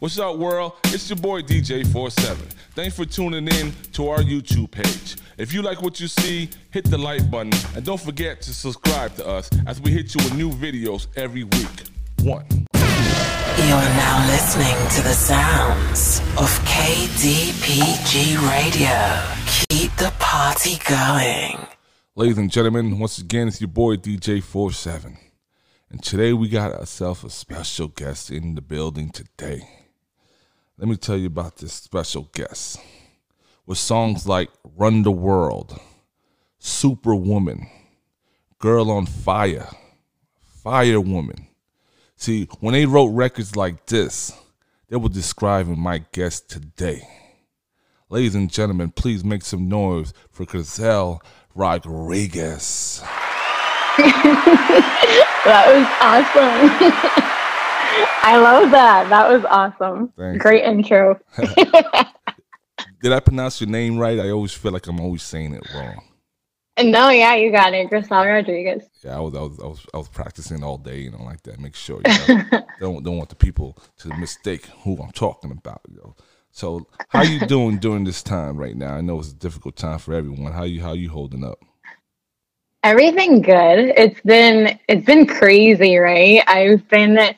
What's up, world? It's your boy DJ47. Thanks for tuning in to our YouTube page. If you like what you see, hit the like button and don't forget to subscribe to us as we hit you with new videos every week. One. You are now listening to the sounds of KDPG Radio. Keep the party going. Ladies and gentlemen, once again, it's your boy DJ47. And today we got ourselves a special guest in the building today. Let me tell you about this special guest. With songs like Run the World, Superwoman, Girl on Fire, Fire Woman. See, when they wrote records like this, they were describing my guest today. Ladies and gentlemen, please make some noise for Grisell Rodriguez. that was awesome. I love that. That was awesome. Thanks. Great intro. Did I pronounce your name right? I always feel like I'm always saying it wrong. no, yeah, you got it. Grisell Rodriguez. Yeah, I was, I was, I was, I was practicing all day, you know, like that. Make sure you know, don't don't want the people to mistake who I'm talking about, you know. So, how you doing during this time right now? I know it's a difficult time for everyone. How you how you holding up? Everything good. It's been it's been crazy, right? I've been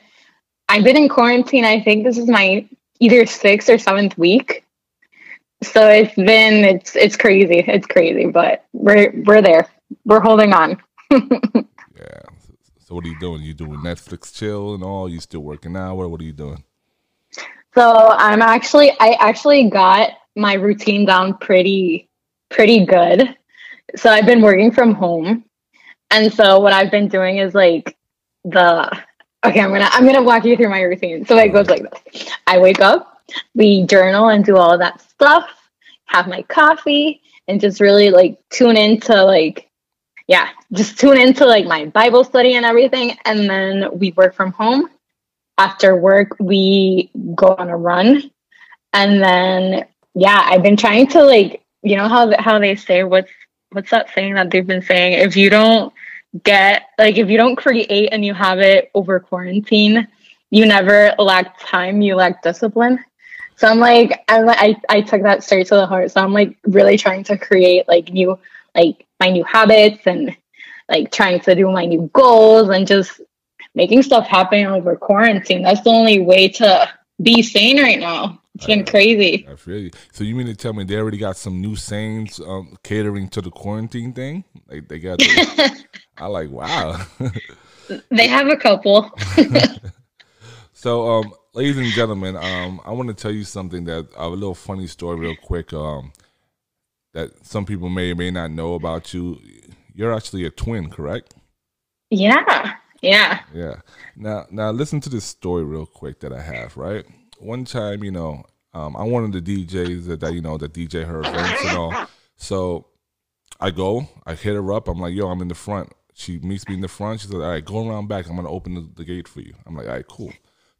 I've been in quarantine. I think this is my either sixth or seventh week. So it's been it's it's crazy. It's crazy, but we're we're there. We're holding on. Yeah. So what are you doing? You doing Netflix chill and all? You still working out? What what are you doing? So I'm actually I actually got my routine down pretty pretty good. So I've been working from home. And so what I've been doing is like the okay, I'm gonna I'm gonna walk you through my routine. So it goes like this. I wake up, we journal and do all that stuff, have my coffee, and just really like tune into like yeah, just tune into like my Bible study and everything. And then we work from home after work we go on a run and then yeah i've been trying to like you know how how they say what's what's that saying that they've been saying if you don't get like if you don't create and you have it over quarantine you never lack time you lack discipline so i'm like i'm like i, I took that straight to the heart so i'm like really trying to create like new like my new habits and like trying to do my new goals and just making stuff happen over quarantine. That's the only way to be sane right now. It's been crazy. I feel you. So you mean to tell me they already got some new sayings um, catering to the quarantine thing? Like they got. The, I like wow. They have a couple. so, um, ladies and gentlemen, um, I want to tell you something that a little funny story, real quick. Um, that some people may or may not know about you. You're actually a twin, correct? yeah. Yeah. Yeah. Now, now listen to this story real quick that I have. Right. One time, you know, um, I'm one of the DJs that, that you know that DJ her events and all. So I go, I hit her up. I'm like, yo, I'm in the front. She meets me in the front. She says, all right, go around back. I'm gonna open the, the gate for you. I'm like, all right, cool.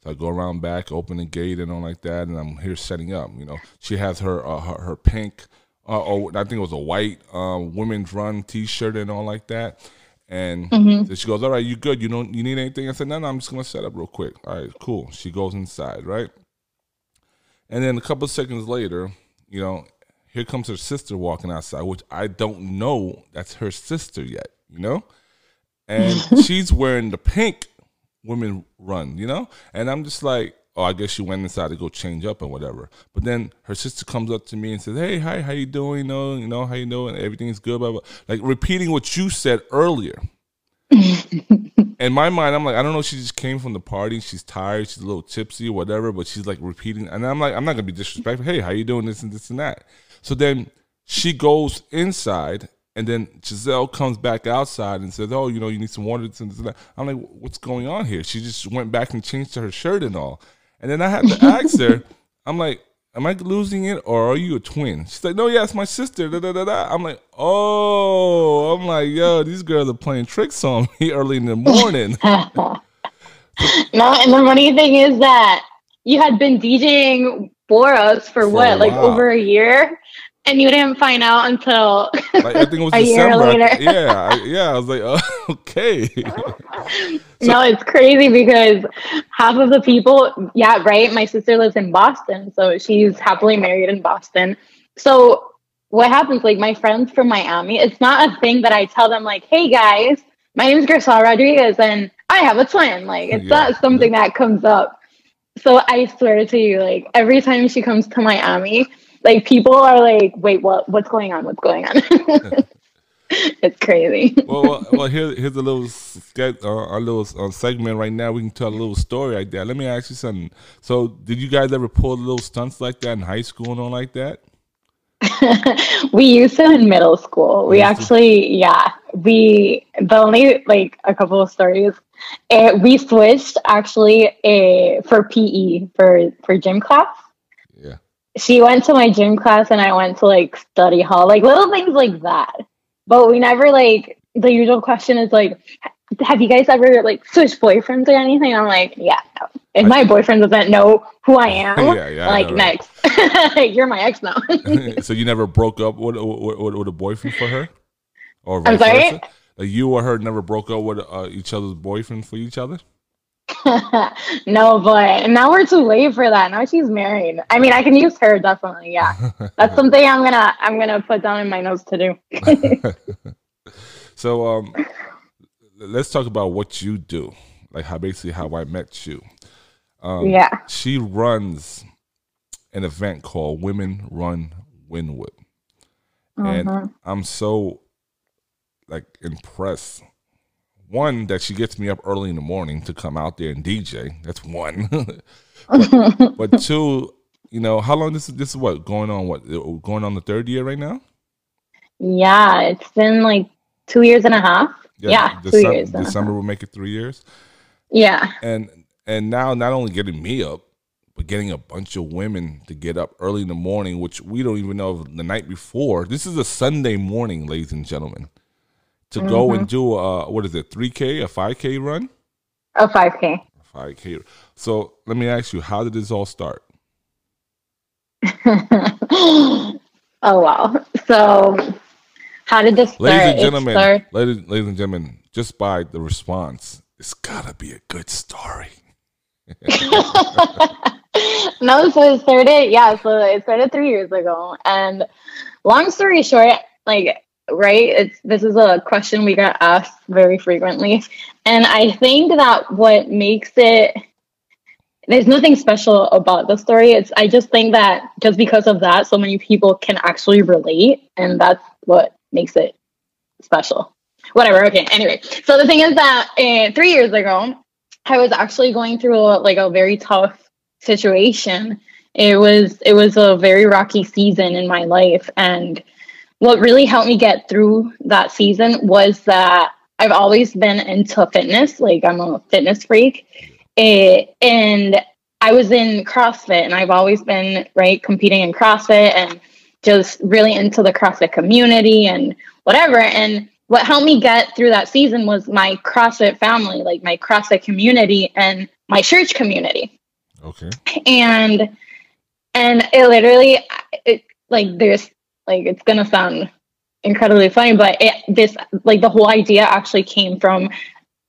So I go around back, open the gate and all like that, and I'm here setting up. You know, she has her uh, her, her pink, uh, oh, I think it was a white um, women's run T-shirt and all like that. And so she goes, "All right, you good? You don't you need anything?" I said, "No, no, I'm just gonna set up real quick." All right, cool. She goes inside, right? And then a couple of seconds later, you know, here comes her sister walking outside, which I don't know that's her sister yet, you know? And she's wearing the pink women run, you know? And I'm just like, oh, I guess she went inside to go change up and whatever. But then her sister comes up to me and says, hey, hi, how you doing? You know, you know, how you doing? Everything's good, blah, blah. Like repeating what you said earlier. In my mind, I'm like, I don't know. She just came from the party. She's tired. She's a little tipsy whatever. But she's like repeating, and I'm like, I'm not gonna be disrespectful. Hey, how you doing? This and this and that. So then she goes inside, and then Giselle comes back outside and says, "Oh, you know, you need some water." This and this and that. I'm like, what's going on here? She just went back and changed her shirt and all. And then I had to ask her. I'm like, am I losing it or are you a twin? She's like, no, yeah, it's my sister. Da, da, da, da. I'm like, oh, I'm like, yo, these girls are playing tricks on me early in the morning. No, and the funny thing is that you had been DJing for us for what, like over a year? And you didn't find out until Like I think it was A year December. later. Yeah, I, yeah. I was like, oh, okay. no, it's crazy because half of the people, yeah, right. My sister lives in Boston, so she's happily married in Boston. So what happens? Like my friends from Miami, it's not a thing that I tell them. Like, hey guys, my name is Grisell Rodriguez, and I have a twin. Like, it's Yeah. not something that comes up. So I swear to you, like every time she comes to Miami, like people are like, "Wait, what? What's going on? What's going on?" it's crazy. well, well, well here, here's a little ske- uh, our little uh, segment right now. We can tell a little story like that. Let me ask you something. So, did you guys ever pull little stunts like that in high school and all like that? we used to in middle school. We to? actually, yeah, we the only like a couple of stories. Uh, we switched actually uh, for PE for for gym class. She went to my gym class and I went to like study hall, like little things like that. But we never like the usual question is like, have you guys ever like switched boyfriends or anything? I'm like, yeah. If my boyfriend doesn't know who I am, Yeah, yeah, like know, right? next, you're my ex now. so you never broke up with, with, with, with a boyfriend for her, or I'm sorry? versa? Like you or her never broke up with uh, each other's boyfriend for each other. no, but now we're too late for that. Now she's married. I mean, I can use her definitely. Yeah, that's something I'm gonna I'm gonna put down in my notes to do. So um, let's talk about what you do, like how basically how I met you. Um, yeah. she runs an event called Women Run Wynwood, and Mhm. I'm so like impressed. One that she gets me up early in the morning to come out there and DJ. That's one. but, but two, you know, how long this is this is what going on? What going on the third year right now? Yeah, it's been like two years and a half. Yeah, two December, years. December will make it three years. Yeah, and and now not only getting me up but getting a bunch of women to get up early in the morning which we don't even know of the night before this is a sunday morning ladies and gentlemen to go Mm-hmm. and do a what is it 3k a 5k run a 5K. 5k so let me ask you how did this all start oh wow. So, how did this start? ladies and gentlemen start- ladies, ladies and gentlemen just by the response it's gotta be a good story no, so it started, yeah, so it started three years ago. And long story short, like, right, it's this is a question we get asked very frequently. And I think that what makes it there's nothing special about the story. It's I just think that just because of that, so many people can actually relate, and that's what makes it special. Whatever. Okay. Anyway, so the thing is that uh, three years ago, I was actually going through a, like a very tough situation. It was it was a very rocky season in my life, and what really helped me get through that season was that I've always been into fitness. Like I'm a fitness freak, Eh, and I was in CrossFit, and I've always been right competing in CrossFit and just really into the CrossFit community and whatever. And what helped me get through that season was my CrossFit family, like my CrossFit community and my church community okay and and it literally it like there's like it's gonna sound incredibly funny but it this like the whole idea actually came from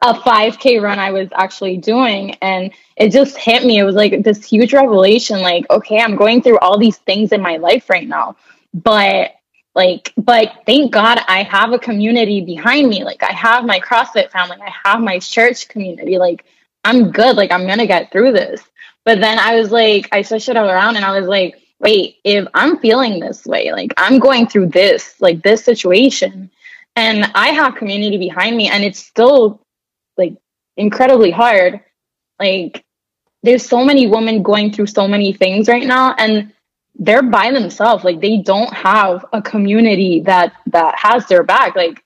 a 5k run i was actually doing and it just hit me. It was like this huge revelation like okay i'm going through all these things in my life right now but like but thank god i have a community behind me. Like i have my crossfit family i have my church community. Like i'm good. Like i'm gonna get through this. But then I was like, I switched it all around and I was like, wait, if I'm feeling this way, like I'm going through this, like this situation, and I have community behind me, and it's still like incredibly hard. Like there's so many women going through so many things right now, and they're by themselves. Like they don't have a community that that has their back. Like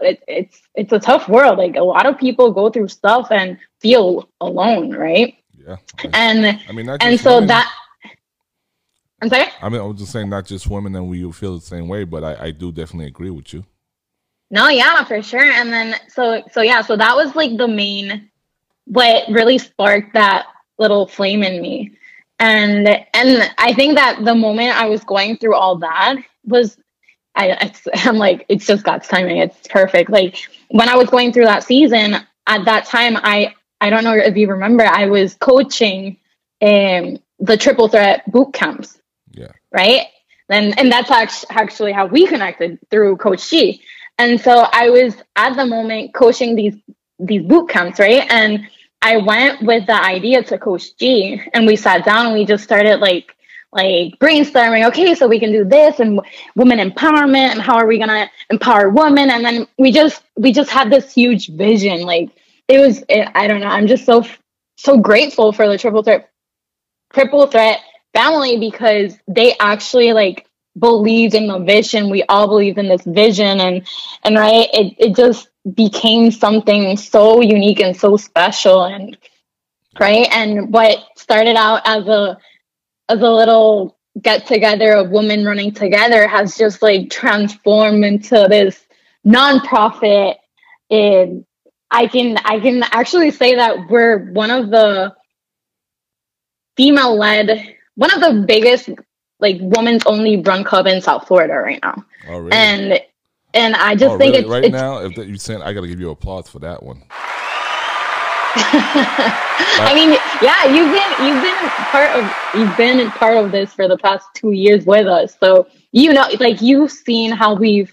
it, it's it's a tough world. Like a lot of people go through stuff and feel alone, right? yeah And I mean and so women. that I'm sorry. I mean, I was just saying, not just women, and we feel the same way, but I, I do definitely agree with you. No, yeah, for sure. And then so so yeah, so that was like the main what really sparked that little flame in me. And and I think that the moment I was going through all that, was I, I'm like, it's just God's timing. It's perfect. Like when I was going through that season, at that time, I I don't know if you remember, I was coaching um, the triple threat boot camps. Right. And and that's actually how we connected through Coach G. And so I was at the moment coaching these these boot camps, right? And I went with the idea to Coach G, and we sat down and we just started like like brainstorming okay so we can do this and women empowerment and how are we to empower women and then we just we just had this huge vision like it was it, i don't know i'm just so so grateful for the triple threat triple threat family because they actually like believed in the vision. We all believed in this vision and and right it, it just became something so unique and so special and right? And what started out as a as a little get together of women running together has just like transformed into this nonprofit and i can i can actually say that we're one of the female led one of the biggest like women's only run club in south florida right now oh, really? and and i just oh, think really? it's right it's, now if you're saying i gotta give you applause for that one I mean, yeah, you've been you've been part of you've been part of this for the past two years with us. So you know, like you've seen how we've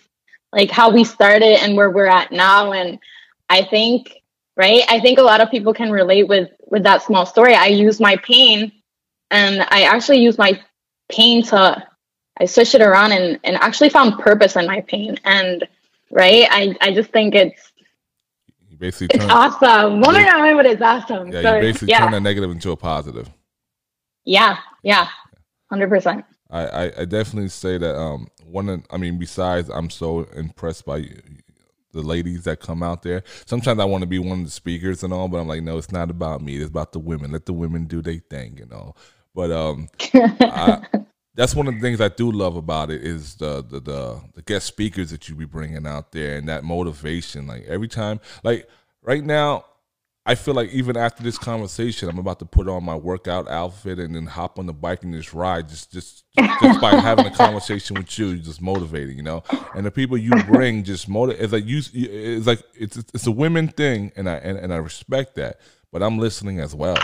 like how we started and where we're at now. And I think, right? I think a lot of people can relate with with that small story. I use my pain, and I actually use my pain to I switched it around and and actually found purpose in my pain. And right, I I just think it's you basically it's awesome. Woman on women is awesome. Yeah, so, you basically yeah. turn a negative into a positive. Yeah, yeah, hundred percent. I, I, I definitely say that um one I mean besides I'm so impressed by you, the ladies that come out there. Sometimes I want to be one of the speakers and all, but I'm like, no, it's not about me. It's about the women. Let the women do their thing, you know. But um, I, that's one of the things I do love about it is the, the the the, guest speakers that you be bringing out there and that motivation. Like every time, like right now, I feel like even after this conversation, I'm about to put on my workout outfit and then hop on the bike and just ride. Just just just by having a conversation with you, just motivating, you know. And the people you bring just motivate. It's like you. It's like it's it's a women thing, and I and, and I respect that. But I'm listening as well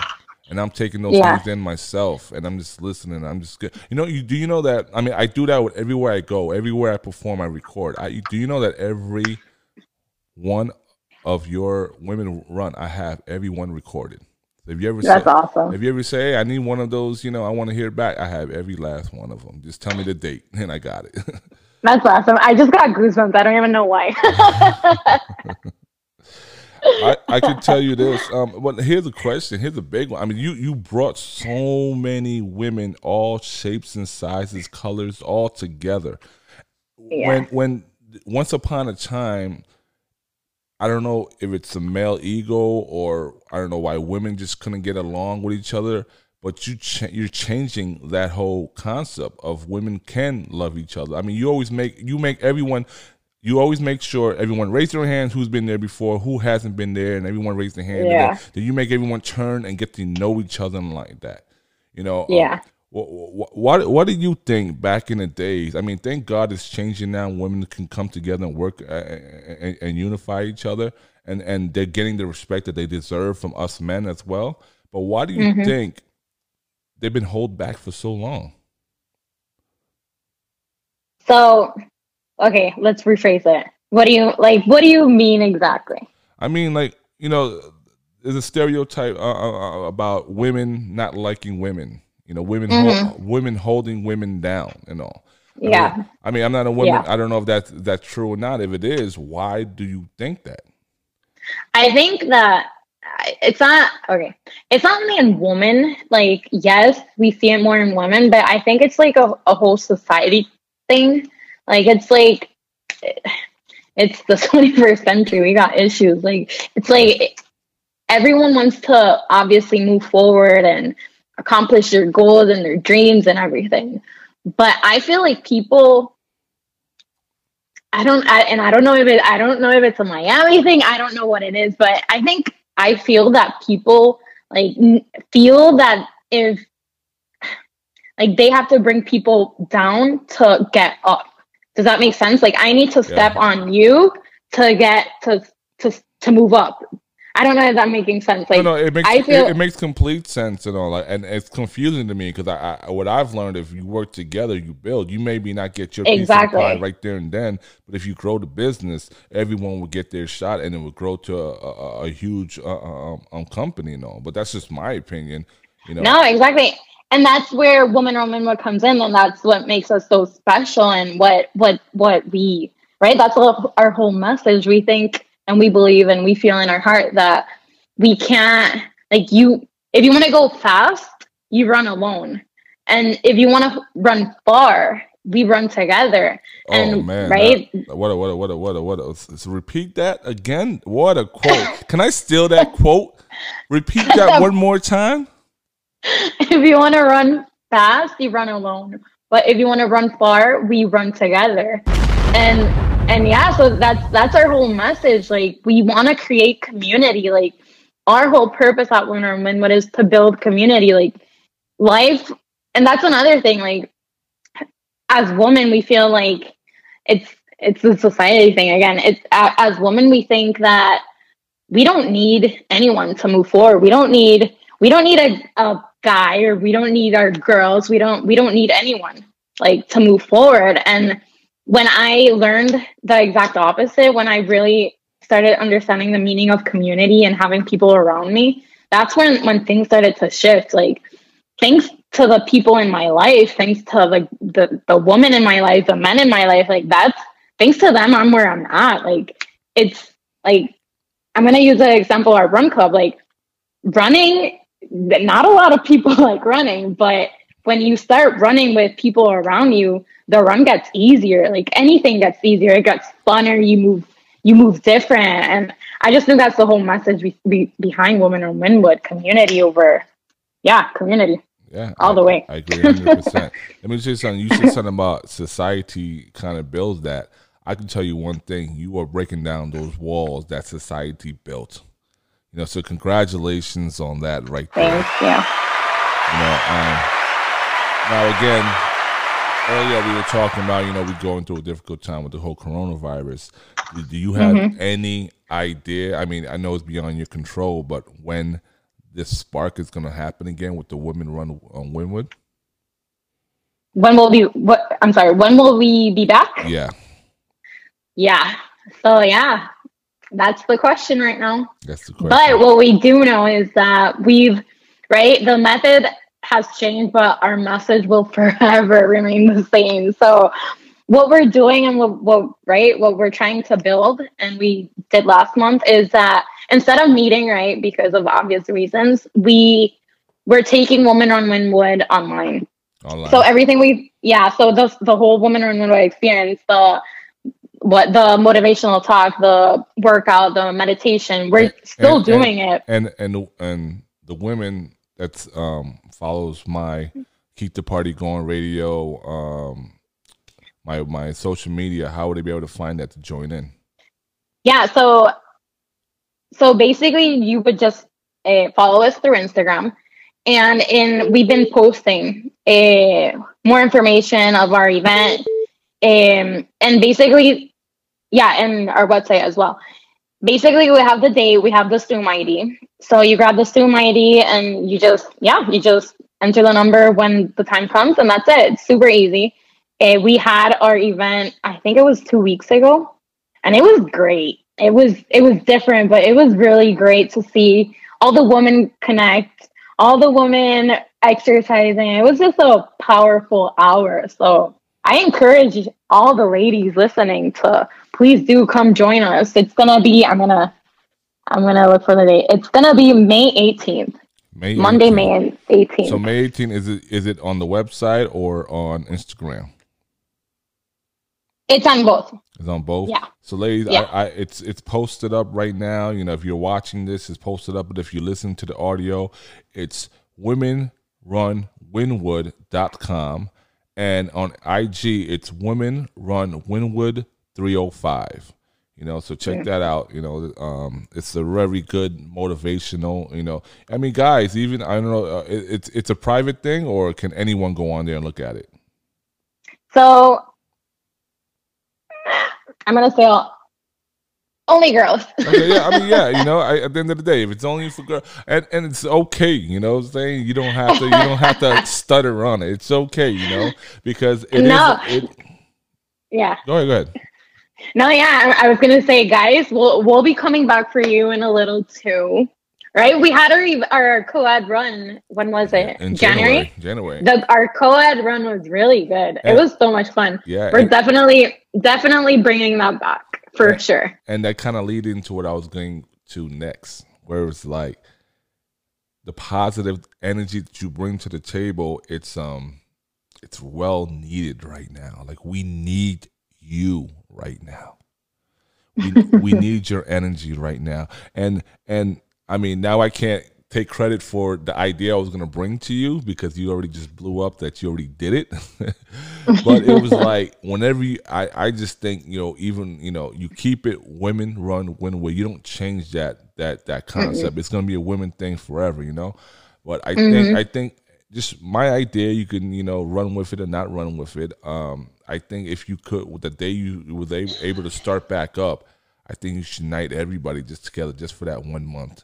and I'm taking those yeah. things in myself, and I'm just listening. I'm just good. You know, you do you know that? I mean, I do that with everywhere I go, everywhere I perform, I record. I do you know that every one of your women run, I have every one recorded. Have you ever? That's say, awesome. Have you ever say, hey, "I need one of those"? You know, I want to hear it back. I have every last one of them. Just tell me the date, and I got it. That's awesome. I just got goosebumps. I don't even know why. I, I can tell you this. Um, but here's a question. Here's a big one. I mean, you you brought so many women, all shapes and sizes, colors, all together. Yeah. When when once upon a time, I don't know if it's a male ego or I don't know why women just couldn't get along with each other. But you ch- you're changing that whole concept of women can love each other. I mean, you always make you make everyone you always make sure everyone raise their hands who's been there before, who hasn't been there, and everyone raise their hand. Yeah. Then, you make everyone turn and get to know each other like that. You know. Um, yeah. Um, what, what what do you think back in the days? I mean, thank God it's changing now. Women can come together and work uh, and, and unify each other, and and they're getting the respect that they deserve from us men as well. But why do you mm-hmm. think they've been held back for so long? So okay, let's rephrase it. What do you like? What do you mean exactly? I mean, like you know, there's a stereotype uh, uh, uh about women not liking women. You know, women mm-hmm. ho- women holding women down and all. Yeah. I mean, I mean, I'm not a woman. Yeah. I don't know if that's that's true or not. If it is, why do you think that? I think that it's not okay. It's not only in women. Like, yes, we see it more in women, but I think it's like a, a whole society thing. Like it's like it's the 21st century. We got issues. Like it's like everyone wants to obviously move forward and accomplish their goals and their dreams and everything. But I feel like people I don't I, and I don't know if it I don't know if it's a Miami thing. I don't know what it is, but I think I feel that people like feel that if like they have to bring people down to get up Does that make sense? Like I need to step Yeah. on you to get to to to move up. I don't know if that's making sense. Like no, no, it makes I feel- it, it makes complete sense and all, like, and it's confusing to me because I, I, what I've learned, if you work together, you build. You maybe not get your Exactly. piece of pie right there and then, but if you grow the business, everyone will get their shot, and it will grow to a, a, a huge uh, um, um, company and all. But that's just my opinion, you know. No, exactly. And that's where woman on woman comes in, and that's what makes us so special and what what what we right. That's all our whole message. We think and we believe and we feel in our heart that we can't like you. If you want to go fast, you run alone, and if you want to run far, we run together. Oh and man! right, that- what a what a what a what a what a. s- repeat that again. What a quote! Can I steal that quote? Repeat that one more time. if you want to run fast, you run alone. But if you want to run far, we run together. And and yeah, so that's that's our whole message. Like we want to create community. Like our whole purpose at Lunar Wynwood is to build community. Like life, and that's another thing. Like as women, we feel like it's it's a society thing again. It's as women, we think that we don't need anyone to move forward. We don't need we don't need a, a guy or we don't need our girls. We don't we don't need anyone like to move forward. And when I learned the exact opposite, when I really started understanding the meaning of community and having people around me, that's when when things started to shift. Like thanks to the people in my life, thanks to like the the woman in my life, the men in my life, like that's thanks to them I'm where I'm at. Like it's like I'm gonna use the example our run club. Like running, not a lot of people like running, but when you start running with people around you, the run gets easier. Like anything gets easier. It gets funner. You move, you move different. And I just think that's the whole message be, be, behind Women on Wynwood community over, yeah, community. Yeah, All I- the way. I agree, hundred percent. Let me say something. You said something about society kind of builds that. I can tell you one thing: you are breaking down those walls that society built. You know, so congratulations on that, right there. Thanks. Yeah. You know, um, now again, earlier we were talking about you know we're going through a difficult time with the whole coronavirus. Do, do you have Mm-hmm. any idea? I mean, I know it's beyond your control, but when this spark is going to happen again with the women run on Wynwood? When will be, what, I'm sorry, when will we be back? Yeah, Yeah. So yeah, that's the question right now. that's the question. But what we do know is that we've, right, the method has changed, but our message will forever remain the same. So what we're doing and what, what right, what we're trying to build, and we did last month, is that instead of meeting, right, because of obvious reasons, we we're taking Woman on Wynwood online. Online. So everything we yeah, so the the whole woman on Wynwood experience, the what the motivational talk, the workout, the meditation, we're And- still and- doing it. and and the- and the women that um follows my keep the party going radio um my my social media how would they be able to find that to join in? Yeah, so so basically you would just uh, follow us through Instagram. And in we've been posting uh, more information of our event. Um, and basically yeah and our website as well. Basically we have the date we have the zoom id so you grab the zoom id and you just yeah you just enter the number when the time comes and that's it. It's super easy. Uh, we had our event i think it was two weeks ago and it was great. It was it was different but it was really great to see all the women connect all the women exercising. It was just a powerful hour. So i encourage all the ladies listening to please do come join us. It's gonna be i'm gonna i'm gonna look for the date. It's gonna be may 18th May monday may 18th so May 18th is it is it on the website or on Instagram? It's on both. It's on both? Yeah. so ladies Yeah. I, I it's it's posted up right now. You know if you're watching this it's posted up. But if you listen to the audio it's womenrunwynwood.com and on IG it's women run wynwood 305 you know so check that out. You know um it's a very good motivational you know. I mean guys even i don't know uh, it, it's it's a private thing or can anyone go on there and look at it? So I'm gonna say only girls. okay, yeah, I mean, yeah, you know, I, at the end of the day, if it's only for girls, and, and it's okay, you know, what I'm saying you don't have to, you don't have to stutter on it. It's okay, you know, because it No. is. It, yeah. go ahead, go ahead. No, yeah, I I was gonna say, guys, we'll we'll be coming back for you in a little too, right? We had our our co-ed run. When was it? In January. January. The our co-ed run was really good. Yeah. It was so much fun. yeah, We're and, definitely definitely bringing that back for Yeah. sure. and that kind of lead into what I was going to next, where it's like the positive energy that you bring to the table. It's um, it's well needed right now. Like we need you right now. We we need your energy right now. And and I mean now I can't take credit for the idea I was gonna bring to you because you already just blew up that you already did it. but it was like whenever you I, I just think, you know, even, you know, you keep it women run win way. You don't change that that that concept. It's gonna be a women thing forever, you know? But I think I think just my idea, you can, you know, run with it or not run with it. Um, I think if you could, with the day you were they able to start back up, I think you should unite everybody just together just for that one month,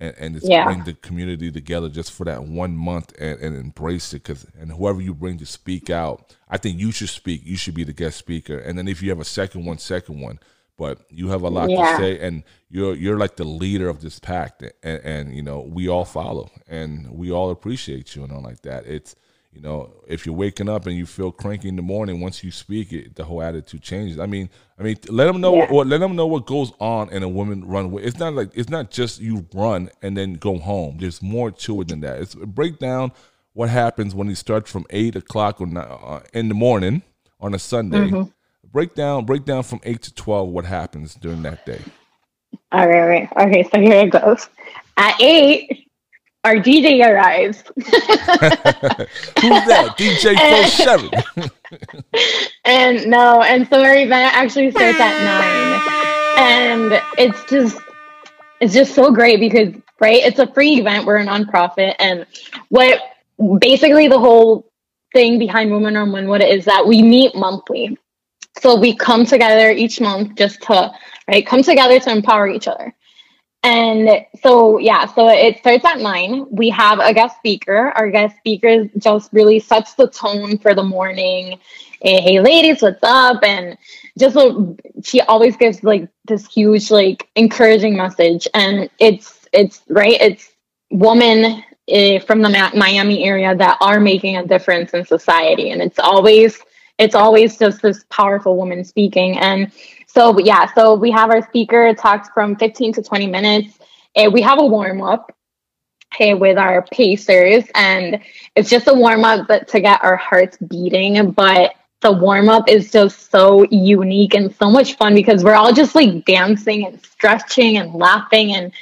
and and just Yeah. bring the community together just for that one month and, and embrace it. Cause and whoever you bring to speak out, I think you should speak. You should be the guest speaker, and then if you have a second one, second one. But you have a lot Yeah. to say, and you're you're like the leader of this pack, and, and you know we all follow, and we all appreciate you and all like that. It's you know if you're waking up and you feel cranky in the morning, once you speak it, the whole attitude changes. I mean, I mean, let them know Yeah. what let them know what goes on in a woman run. Away. It's not like it's not just you run and then go home. There's more to it than that. It's break down what happens when you start from eight o'clock uh, in the morning on a Sunday. Mm-hmm. Break down, break down from eight to twelve. What happens during that day? All right, right. Okay, so here it goes. At eight, our DJ arrives. Who's that? DJ Phil Sherry. and no, and so our event actually starts at nine. And it's just it's just so great because right, it's a free event, we're a nonprofit, and what basically the whole thing behind Women on Wynwood is that we meet monthly. So we come together each month just to right come together to empower each other. And so yeah, so it starts at nine. We have a guest speaker. Our guest speaker just really sets the tone for the morning. Hey, hey ladies, what's up? And just so she always gives like this huge, like encouraging message. And it's it's right, it's women eh, from the Miami area that are making a difference in society. And it's always it's always just this powerful woman speaking. And so yeah, so we have our speaker talks from 15 to 20 minutes. And we have a warm up okay, with our pacers, and it's just a warm up, but to get our hearts beating. But the warm up is just so unique and so much fun because we're all just like dancing and stretching and laughing and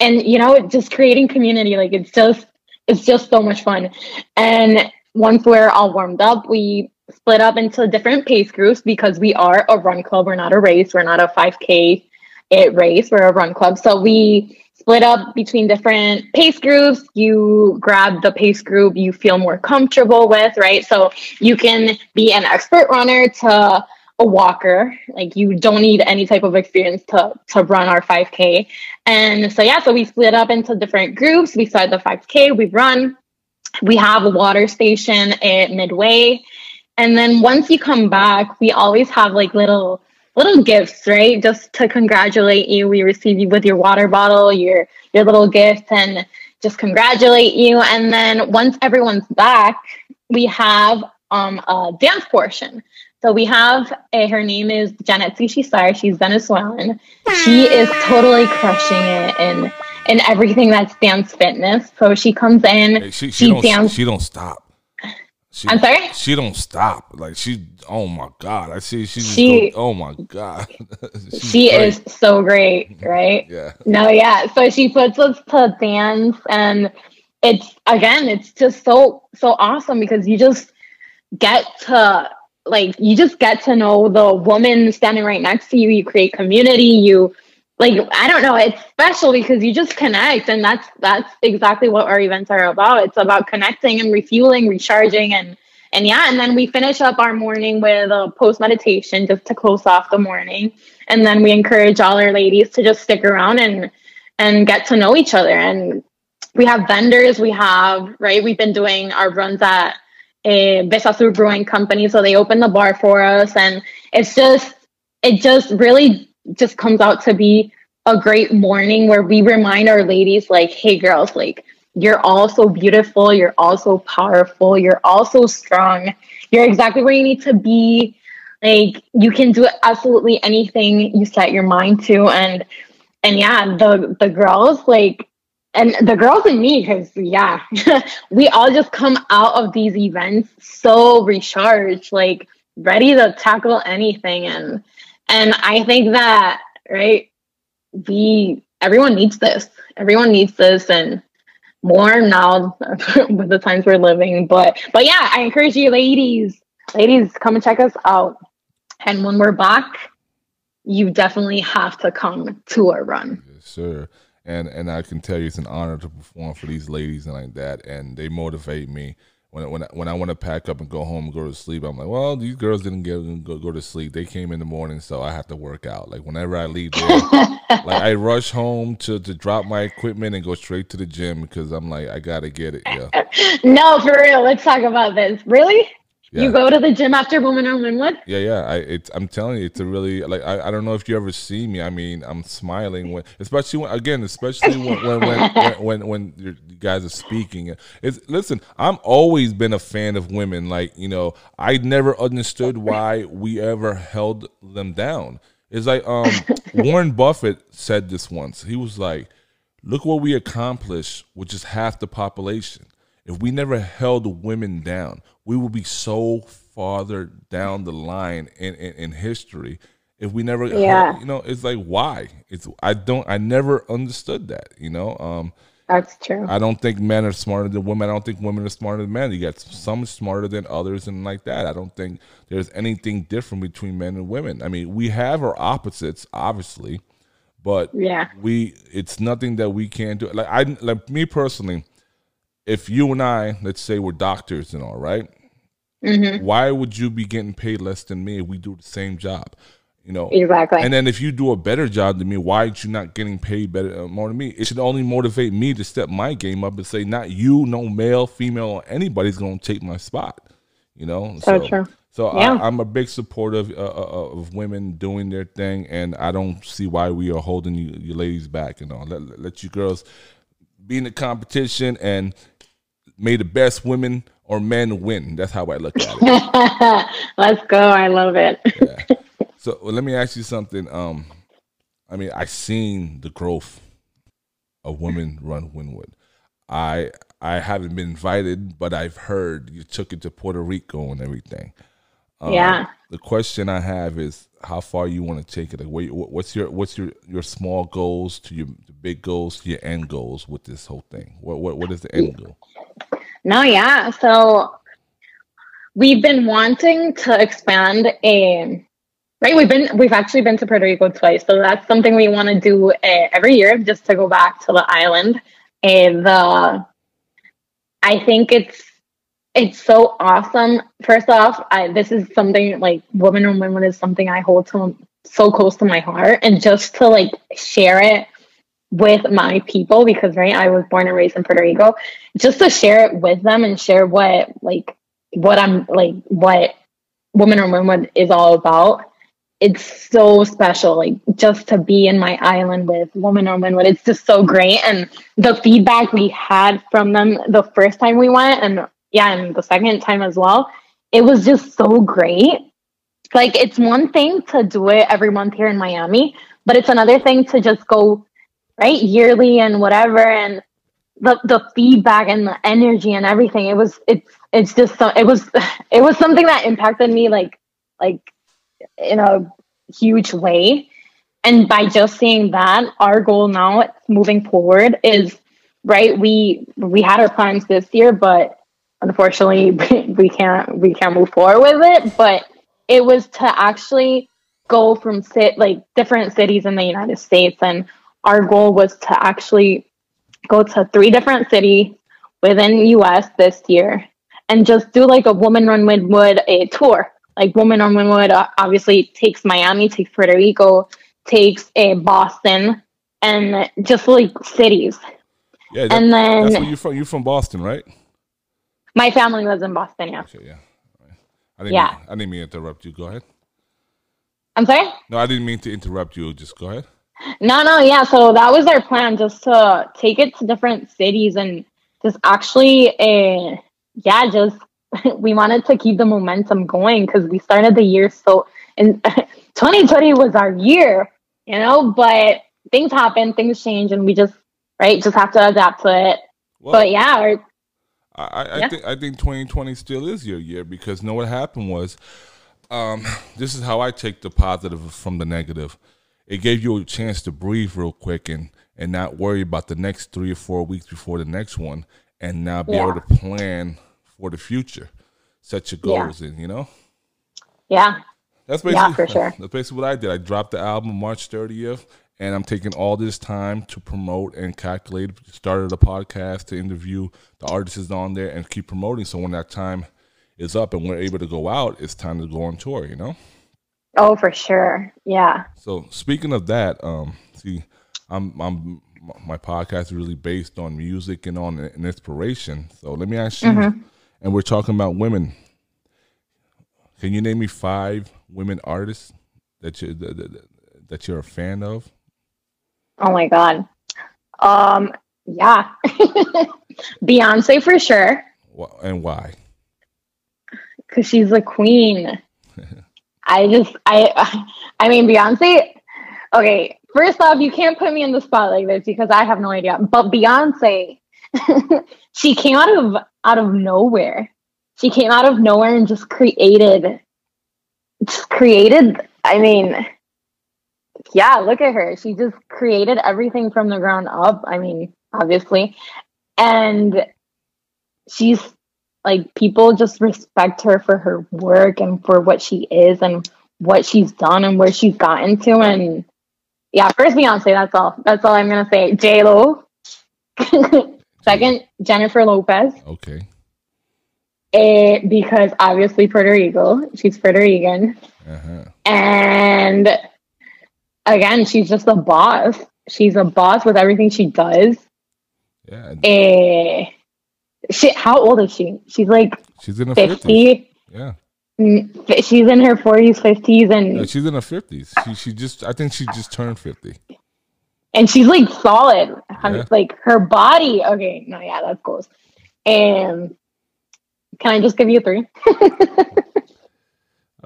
and you know just creating community. Like it's just it's just so much fun. And once we're all warmed up, we split up into different pace groups because we are a run club. We're not a race. We're not a 5K it race. We're a run club. So we split up between different pace groups. You grab the pace group you feel more comfortable with, right? So you can be an expert runner to a walker. Like you don't need any type of experience to to run our 5K. And so yeah, so we split up into different groups. We started the 5K, we run. We have a water station at midway. And then once you come back, we always have like little little gifts, right? Just to congratulate you. We receive you with your water bottle, your your little gift, and just congratulate you. And then once everyone's back, we have um, a dance portion. So we have uh, her name is Janet Sishisar. She's Venezuelan. She is totally crushing it in in everything that's dance fitness. So she comes in, Hey, she, she, she, don't dance. she don't stop. She, I'm sorry? She don't stop. Like she. Oh my god! I see. She. Just She- go, oh my god. She great. is so great, right? Yeah. No, yeah. So she puts us to dance, and it's again, it's just so so awesome because you just get to like you just get to know the woman standing right next to you. You create community. You like I don't know. It's special because you just connect, and that's that's exactly what our events are about. It's about connecting and refueling, recharging, and and yeah, and then we finish up our morning with a post meditation just to close off the morning. And then we encourage all our ladies to just stick around and and get to know each other. And we have vendors, we have, right? We've been doing our runs at eh, a Veza Sur Brewing Company. So they open the bar for us. And it's just, it just really just comes out to be a great morning where we remind our ladies, like, hey, girls, like, you're all so beautiful. You're all so powerful. You're all so strong. You're exactly where you need to be. Like you can do absolutely anything you set your mind to. And and yeah, the the girls like and the girls and me, because yeah, we all just come out of these events so recharged, like ready to tackle anything. And and I think that right, we everyone needs this. Everyone needs this, and more now with the times we're living. But but yeah, I encourage you, ladies, ladies, come and check us out. And when we're back, you definitely have to come to a run. Yes, sir. And and I can tell you, it's an honor to perform for these ladies and like that, and they motivate me when when when I want to pack up and go home and go to sleep, I'm like, well, these girls didn't get go, go to sleep. They came in the morning, so I have to work out. Like whenever I leave there, like I rush home to to drop my equipment and go straight to the gym because I'm like, I gotta get it. Yeah. no, for real. Let's talk about this. Really? Yeah. You go to the gym after Woman on Wynwood? Yeah, yeah. I it's I'm telling you, it's a really like I, I don't know if you ever see me. I mean, I'm smiling when especially when again, especially when when when, when, when, when you guys are speaking. It's listen, I'm always been a fan of women. Like, you know, I never understood why we ever held them down. It's like um Warren Buffett said this once. He was like, Look what we accomplished with just half the population if we never held women down, we will be so farther down the line in, in, in history. If we never, yeah. Held, you know, it's like why? It's I don't I never understood that. You know, um, that's true. I don't think men are smarter than women. I don't think women are smarter than men. You got some smarter than others, and like that. I don't think there's anything different between men and women. I mean, we have our opposites, obviously, but yeah, we it's nothing that we can't do. Like I, like me personally, if you and I, let's say we're doctors and all right, mm-hmm. why would you be getting paid less than me if we do the same job? You know exactly. And then if you do a better job than me, why are you not getting paid better uh, more than me? It should only motivate me to step my game up and say, not you, no male, female, or anybody's going to take my spot. You know. So, so true. So yeah. I, am a big supporter of, uh, uh, of women doing their thing, and I don't see why we are holding you, you ladies back. You know, let, let you girls be in the competition and may the best women or men win. That's how I look at it. Let's go. I love it. yeah. So well, let me ask you something. Um, I mean, I've seen the growth of women run Wynwood. I I haven't been invited, but I've heard you took it to Puerto Rico and everything. Um, yeah. The question I have is how far you want to take it. Like, what's your what's your your small goals to your big goals to your end goals with this whole thing? What what what is the end goal? No, yeah. So we've been wanting to expand a right. We've been we've actually been to Puerto Rico twice, so that's something we want to do uh, every year, just to go back to the island. And the I think it's it's so awesome. First off, I, this is something like woman on women is something I hold to so close to my heart, and just to like share it with my people because right i was born and raised in puerto rico just to share it with them and share what like what i'm like what woman or woman is all about it's so special. Like just to be in my island with woman or woman it's just so great. And the feedback we had from them the first time we went and yeah and the second time as well. It was just so great. Like it's one thing to do it every month here in miami but it's another thing to just go right yearly and whatever and the the feedback and the energy and everything it was it's it's just so it was it was something that impacted me like like in a huge way. And by just seeing that our goal now moving forward is right we we had our plans this year but unfortunately we can't we can't move forward with it but it was to actually go from sit like different cities in the united states and our goal was to actually go to three different cities within US this year and just do like a Woman Run Wynwood a tour. Like Woman Run Wynwood uh, obviously takes Miami, takes Puerto Rico, takes a Boston, and just like cities. Yeah, that, And then- that's where you're from. You're from Boston, right? My family lives in Boston. Yeah. Okay, yeah. Right. I didn't Yeah. Mean, I didn't mean to interrupt you. Go ahead. I'm sorry. No, I didn't mean to interrupt you. Just go ahead. No, no, yeah. So that was our plan, just to take it to different cities and just actually, uh, yeah, just we wanted to keep the momentum going because we started the year so. And 2020 was our year, you know, but things happen, things change, and we just right just have to adapt to it. Well, But yeah, our, I, Yeah. think I think 2020 still is your year because know what happened was, um, this is how I take the positive from the negative. It gave you a chance to breathe real quick and and not worry about the next three or four weeks before the next one, and now be able to plan for the future, set your Yeah. goals in. You know, yeah, that's Yeah, for sure. That's basically what I did. I dropped the album March 30th, and I'm taking all this time to promote and calculate. Started a podcast to interview the artists on there and keep promoting. So when that time is up and we're able to go out, it's time to go on tour. You know. oh for sure, yeah, So speaking of that, um, see, I'm I'm my podcast is really based on music and on an inspiration. So let me ask you, and we're talking about women. Can you name me five women artists that you that, that, that you're a fan of? Oh my god. Um yeah. Beyonce for sure And why? cuz she's a queen. I just I I mean Beyonce Okay, first off, you can't put me in the spot like this because I have no idea. But Beyonce she came out of out of nowhere. She came out of nowhere and just created just created I mean yeah, look at her. She just created everything from the ground up. I mean, obviously. And she's like, people just respect her for her work and for what she is and what she's done and where she's gotten to. And yeah, first Beyonce, that's all. That's all I'm going to say. J Lo. Second, Jennifer Lopez. Okay. Eh, because obviously Puerto Rico. She's Puerto Rican. Uh-huh. And again, she's just a boss. She's a boss with everything she does. Yeah. Eh, she, how old is she? She's like She's in her 50s. Yeah. Mm, She's in her 40s, 50s, Yeah, and she's in her 50s. She she just I think she just turned 50. and she's like solid. Yeah. Like her body. Okay, no, yeah, that's close. And can I just give you three? All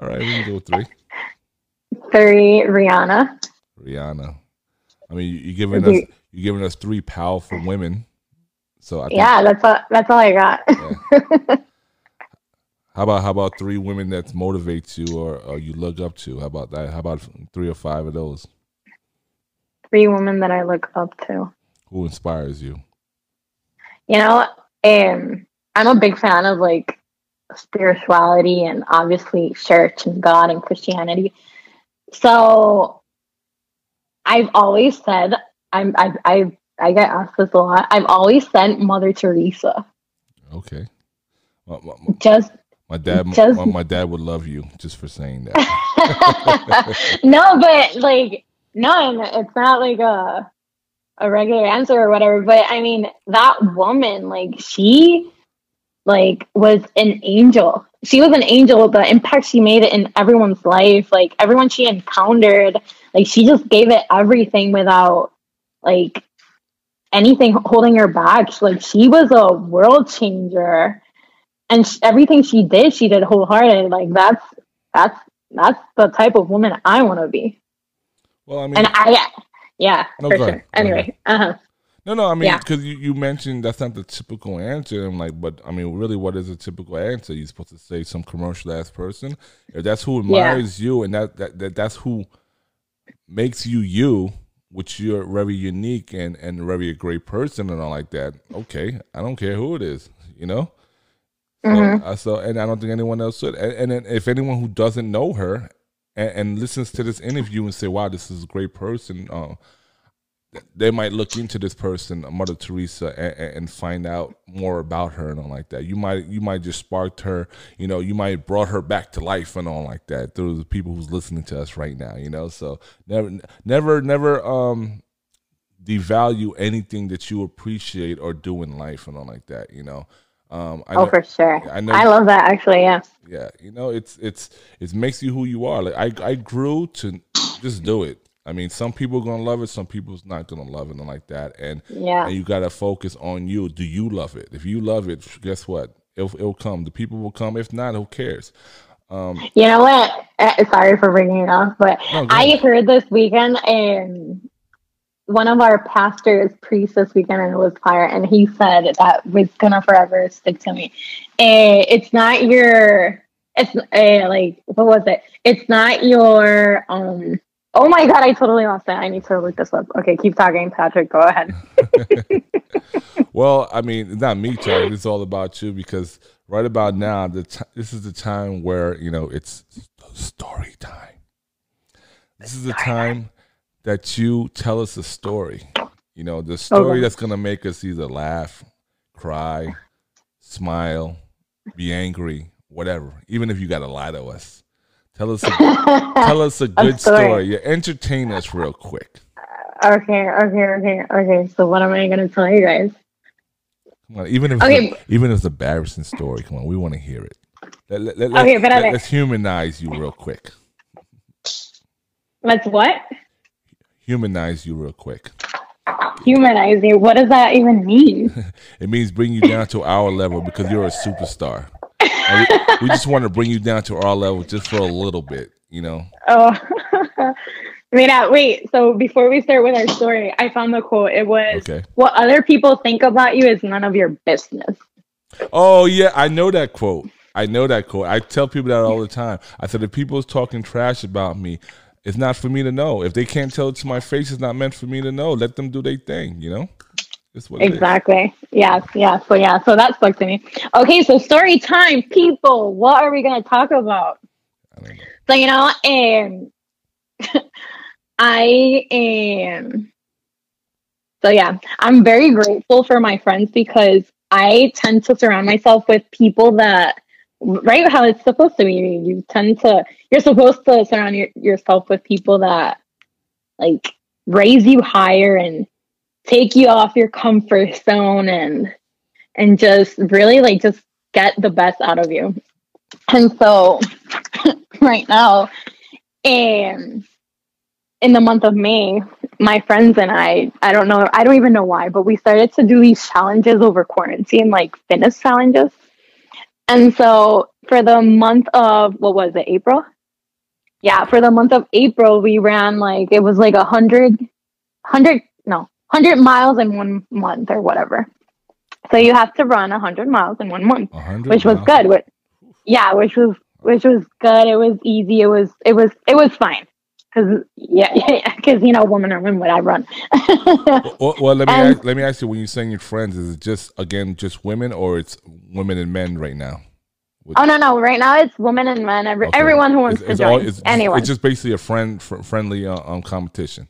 right, we can go with three. Three, Rihanna. Rihanna. I mean, you, you giving us Okay. you giving us three powerful women. So I think, Yeah, that's all. That's all I got. how about how about three women that motivate you or, or you look up to? How about that? How about three or five of those? three women that I look up to. Who inspires you? You know, um, I'm a big fan of like spirituality and obviously church and God and Christianity. So I've always said I'm I I I get asked this a lot. I've always sent Mother Teresa. Okay. My, my, my- Just my dad, Just- my, dad would love you just for saying that. no, but like no, and it's not like a a regular answer or whatever. But I mean, that woman, like she, like was an angel. She was an angel. The impact she made in everyone's life, like everyone she encountered, like she just gave it everything without like anything holding her back. Like she was a world changer, and sh- everything she did, she did wholehearted. Like that's that's that's the type of woman I want to be. well, I mean, And I, yeah, No, for sure. ahead. Anyway, uh huh. No, no, I mean, Yeah. because you, you mentioned that's not the typical answer. I'm like, but I mean, really, what is a typical answer? You're supposed to say some commercial ass person. If that's who admires you and that, that, that that's who makes you you, which you're very unique and, and very a great person and all like that, okay, I don't care who it is, you know? So, Mm-hmm. uh, so and I don't think anyone else should. And, and if anyone who doesn't know her and, and listens to this interview and say, wow, this is a great person, uh, they might look into this person, Mother Teresa, and, and, find out more about her and all like that. You might you might just sparked her, you know, you might brought her back to life and all like that through the people who's listening to us right now, you know. So never never never um devalue anything that you appreciate or do in life and all like that, you know. Um, I oh, know, for sure. I know. I love that actually. Yeah. Yeah, you know, it's it's it makes you who you are. Like I I grew to just do it. I mean, some people are gonna love it, some people's not gonna love it, and like that. And yeah, and you gotta focus on you. Do you love it? If you love it, guess what? It'll, it'll come. The people will come. If not, who cares? Um, you know what? Uh, sorry for bringing it up, but no, I heard this weekend and one of our pastors preached this weekend and it was fire, and he said that was gonna forever stick to me. And it's not your, it's uh, like what was it? It's not your um Oh my god, I totally lost it. I need to look this up. Okay, keep talking, Patrick. Go ahead. well, I mean, it's not me, Charlie. It's all about you because right about now, the t- this is the time where you know it's story time. This is the time that you tell us a story. You know, the oh, story okay. that's gonna make us either laugh, cry, smile, be angry, whatever. Even if you got to lie to us Tell us a, tell us a good a story. story. Yeah, entertain us real quick. Okay, okay, okay, okay. So what am I gonna tell you guys? Come on, even if okay. it's a, even if it's a embarrassing story, come on, we want to hear it. Let, let, let, okay, but let, us humanize you real quick. Let's what? Humanize you real quick. Humanize you. What does that even mean? it means bring you down to our level because you're a superstar we, we, just want to bring you down to our level just for a little bit, you know. Oh, wait, uh, wait. So before we start with our story, I found the quote. It was, okay. "What other people think about you is none of your business." Oh yeah, I know that quote. I know that quote. I tell people that all the time. I said if people's talking trash about me, it's not for me to know. If they can't tell it to my face, it's not meant for me to know. Let them do their thing, you know? Exactly. Yes, yes. So yeah, so that stuck to me. Okay, so story time, people. What are we gonna talk about? So you know, um, I am. So yeah, I'm very grateful for my friends because I tend to surround myself with people that, right, how it's supposed to be. You tend to, you're supposed to surround your, yourself with people that, like, raise you higher and take you off your comfort zone and and just really like just get the best out of you. And so right now, and in the month of May, my friends and I, I don't know, I don't even know why, but we started to do these challenges over quarantine, like fitness challenges. And so for the month of what was it, April? Yeah, for the month of April, we ran like it was like a hundred, hundred, no, 100 miles in one month or whatever. So you have to run 100 miles in one month, which was good. Which, yeah, which was which was good. It was easy. It was it was it was fine because yeah, because you know, women are women. When I run. well, well, let me and, ask, let me ask you: When you're saying your friends, is it just again just women, or it's women and men right now? oh no, no! Right now it's women and men. Every, okay. Everyone who wants it's, to it's join. All, it's, anyone. It's just basically a friend fr- friendly uh, um, competition.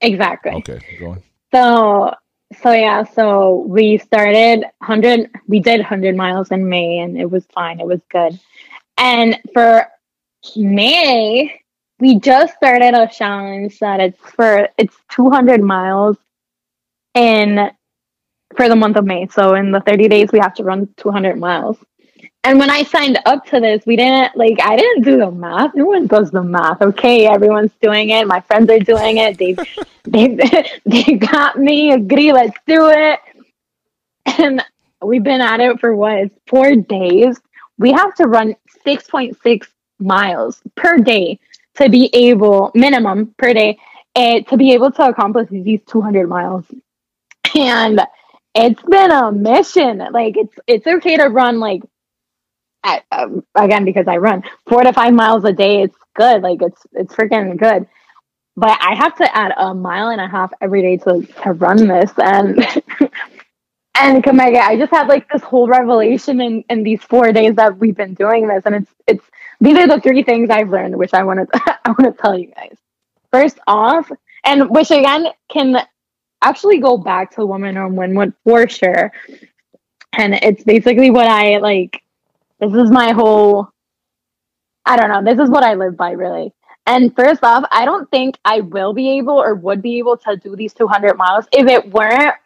Exactly. Okay, go on. So so yeah, so we started 100 we did 100 miles in May and it was fine. It was good. And for May, we just started a challenge that it's for it's 200 miles in for the month of May. So in the 30 days we have to run 200 miles. And when I signed up to this, we didn't like I didn't do the math. No one does the math. Okay, everyone's doing it. My friends are doing it. They they they got me. Agree, let's do it. And we've been at it for what? Four days. We have to run six point six miles per day to be able minimum per day eh, to be able to accomplish these 200 miles. And it's been a mission. Like it's it's okay to run like at, um, again because I run four to five miles a day. It's good. Like it's it's freaking good. But I have to add a mile and a half every day to to run this and. and Kamega, I just had like this whole revelation in, in these four days that we've been doing this, and it's it's these are the three things I've learned, which I want to I want to tell you guys. First off, and which again can actually go back to Women Run Wynwood for sure. And it's basically what I like. This is my whole. I don't know. This is what I live by, really. And first off, I don't think I will be able or would be able to do these 200 miles if it weren't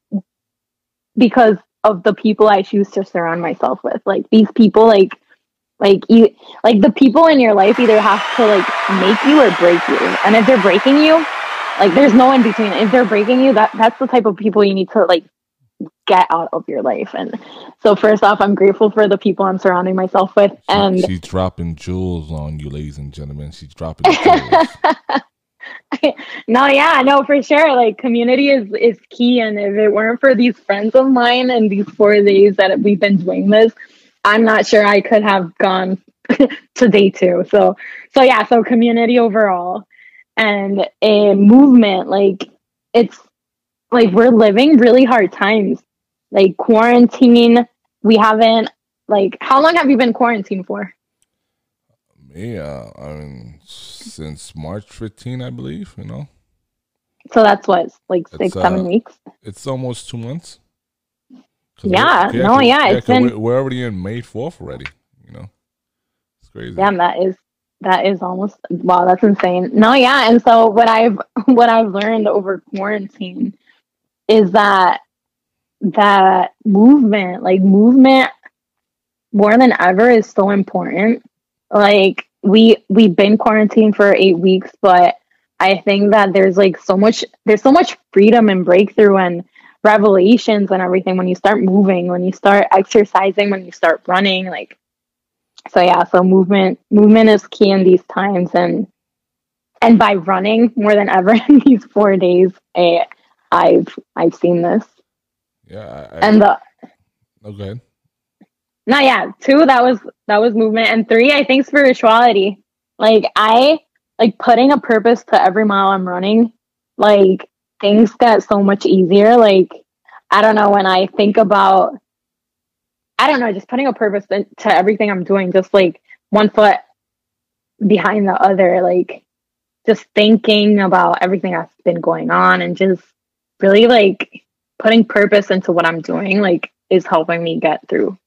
because of the people I choose to surround myself with. Like these people, like like you, like the people in your life either have to like make you or break you. And if they're breaking you, like there's no in between. If they're breaking you, that that's the type of people you need to like get out of your life. And so first off, I'm grateful for the people I'm surrounding myself with. And she's dropping jewels on you, ladies and gentlemen. She's dropping jewels. no, yeah, no, for sure. Like community is is key, and if it weren't for these friends of mine and these four days that we've been doing this, I'm not sure I could have gone to day two. So, so yeah, so community overall and a movement. Like it's like we're living really hard times. Like quarantine, we haven't like how long have you been quarantined for? Yeah, I mean since March 15, I believe. You know. So that's what like six, it's, seven uh, weeks. It's almost two months. Yeah, yeah, no, yeah, it's been. We're, we're, already in May fourth already. You know, it's crazy. Damn, that is that is almost wow. That's insane. No, yeah, and so what I've what I've learned over quarantine is that that movement, like movement, more than ever, is so important. Like we we've been quarantined for eight weeks, but I think that there's like so much there's so much freedom and breakthrough and revelations and everything when you start moving, when you start exercising, when you start running, like so yeah, so movement movement is key in these times and and by running more than ever in these four days, I, I've I've seen this. Yeah, I, and the okay. Oh, no, yeah, two that was that was movement, and three I think spirituality. Like I like putting a purpose to every mile I'm running. Like things get so much easier. Like, I don't know, when I think about, I don't know, just putting a purpose to everything I'm doing, just like one foot behind the other, like just thinking about everything that's been going on and just really like putting purpose into what I'm doing, like is helping me get through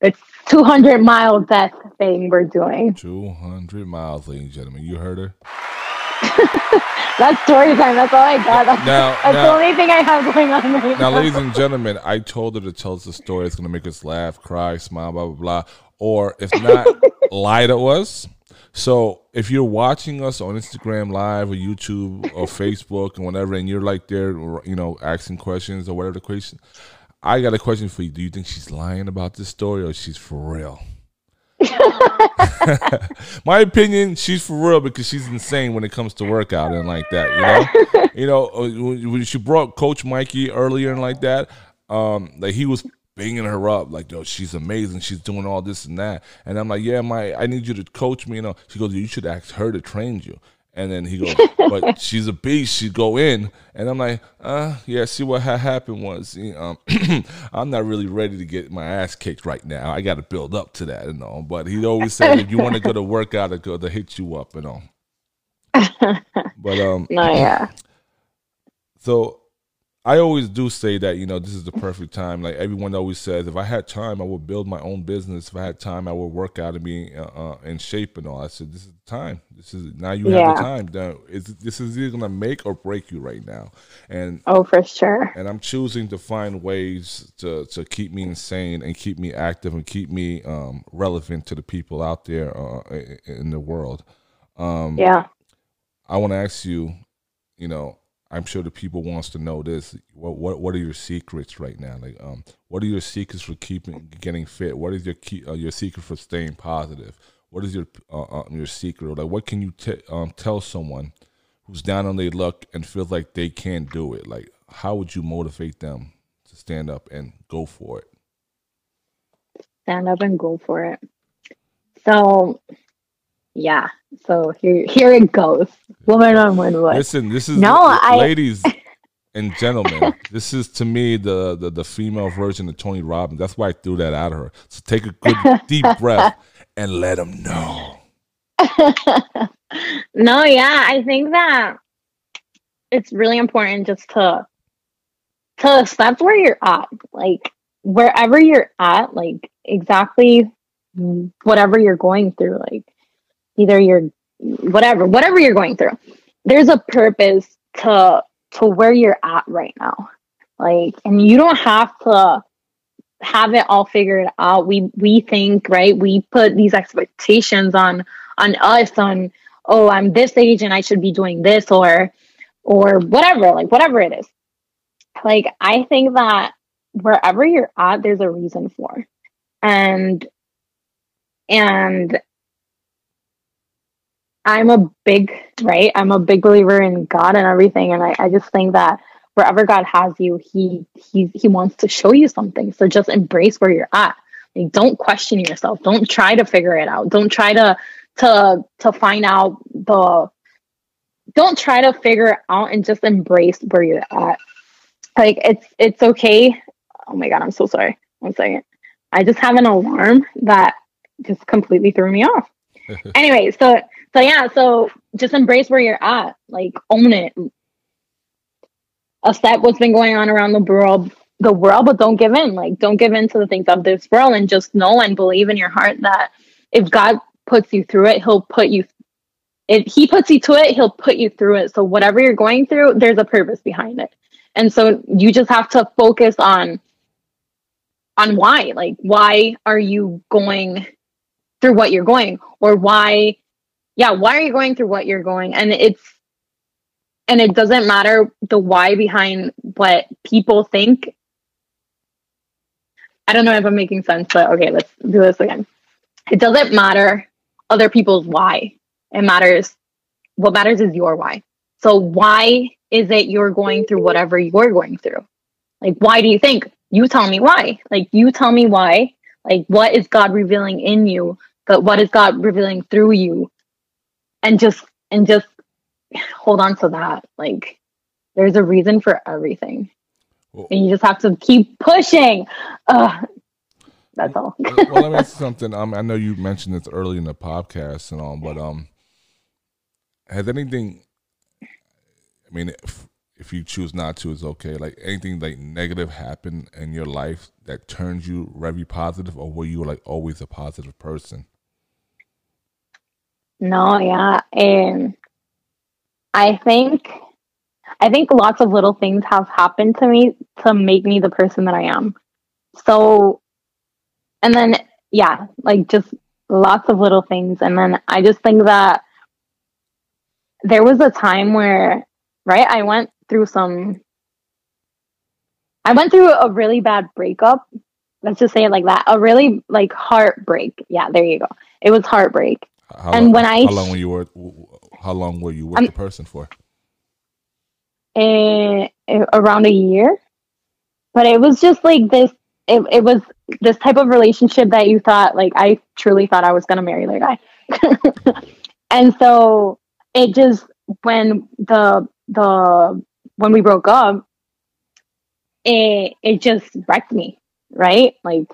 the 200 mile death thing we're doing. 200 miles, ladies and gentlemen. You heard her. That's story time. That's all I got. That's, now, that's now, the only thing I have going on right now. Now, ladies and gentlemen, I told her to tell us a story. It's going to make us laugh, cry, smile, blah, blah, blah. Or if not, lie to us. So if you're watching us on Instagram Live or YouTube or Facebook and whatever, and you're like there, you know, asking questions or whatever the question, I got a question for you. Do you think she's lying about this story or she's for real? My opinion, she's for real because she's insane when it comes to workout and like that. You know, you know uh, when she brought Coach Mikey earlier and like that, um, like he was banging her up like, yo, she's amazing. She's doing all this and that. And I'm like, yeah, my, I need you to coach me. You know, she goes, you should ask her to train you. And then he goes, but she's a beast. She'd go in. And I'm like, uh, yeah, see what ha- happened was, you know, I'm not really ready to get my ass kicked right now. I got to build up to that, you know. But he always said, if you want to go to work out, go to hit you up, you know. But, um, no, yeah. So I always do say that you know this is the perfect time. Like everyone always says, if I had time, I would build my own business. If I had time, I would work out and be uh, uh, in shape and all. I said, this is the time. This is now you yeah. have the time. Now, this is either gonna make or break you right now. And oh, for sure. And I'm choosing to find ways to to keep me insane and keep me active and keep me um, relevant to the people out there uh, in the world. Um, yeah. I want to ask you, you know, I'm sure the people wants to know this. What what what are your secrets right now? Like, um, what are your secrets for keeping getting fit? What is your key uh, your secret for staying positive? What is your uh, uh, your secret? Like, what can you t- um, tell someone who's down on their luck and feels like they can't do it? Like, how would you motivate them to stand up and go for it? Stand up and go for it. So yeah. So here here it goes. Women Run Wynwood. Listen, this is no, I, ladies and gentlemen. this is to me the, the the female version of Tony Robbins. That's why I threw that at her. So take a good deep breath and let them know. no, yeah, I think that it's really important just to to accept where you're at. Like wherever you're at, like exactly whatever you're going through, like either you're whatever, whatever you're going through, there's a purpose to to where you're at right now. Like, and you don't have to have it all figured out. We we think, right? We put these expectations on on us on, oh, I'm this age and I should be doing this or or whatever, like whatever it is. Like I think that wherever you're at, there's a reason for. And and I'm a big right. I'm a big believer in God and everything, and I, I just think that wherever God has you, He He He wants to show you something. So just embrace where you're at. Like, don't question yourself. Don't try to figure it out. Don't try to to to find out the. Don't try to figure it out and just embrace where you're at. Like it's it's okay. Oh my god, I'm so sorry. One second. I just have an alarm that just completely threw me off. anyway, so so yeah, so just embrace where you're at. Like own it. Accept what's been going on around the world the world, but don't give in. Like don't give in to the things of this world and just know and believe in your heart that if God puts you through it, he'll put you if he puts you to it, he'll put you through it. So whatever you're going through, there's a purpose behind it. And so you just have to focus on on why. Like why are you going through what you're going or why yeah why are you going through what you're going? And it's and it doesn't matter the why behind what people think. I don't know if i'm making sense but okay let's do this again. It doesn't matter other people's why. It matters what matters is your why. So why is it you're going through whatever you're going through? Like why do you think? You tell me why. Like you tell me why. Like what is god revealing in you but what is God revealing through you? And just and just hold on to that. Like there's a reason for everything. Well, and you just have to keep pushing. Ugh, that's all. well, let me ask you something. Um, I know you mentioned this early in the podcast and all, but um, has anything? I mean, if, if you choose not to, it's okay. Like anything like negative happen in your life that turns you very positive, or were you like always a positive person? No, yeah. And I think I think lots of little things have happened to me to make me the person that I am. So and then yeah, like just lots of little things and then I just think that there was a time where right, I went through some I went through a really bad breakup. Let's just say it like that. A really like heartbreak. Yeah, there you go. It was heartbreak. How and long, when I how long were you were how long were you with um, the person for? Uh, around a year, but it was just like this. It, it was this type of relationship that you thought like I truly thought I was gonna marry the guy, and so it just when the the when we broke up, it it just wrecked me, right? Like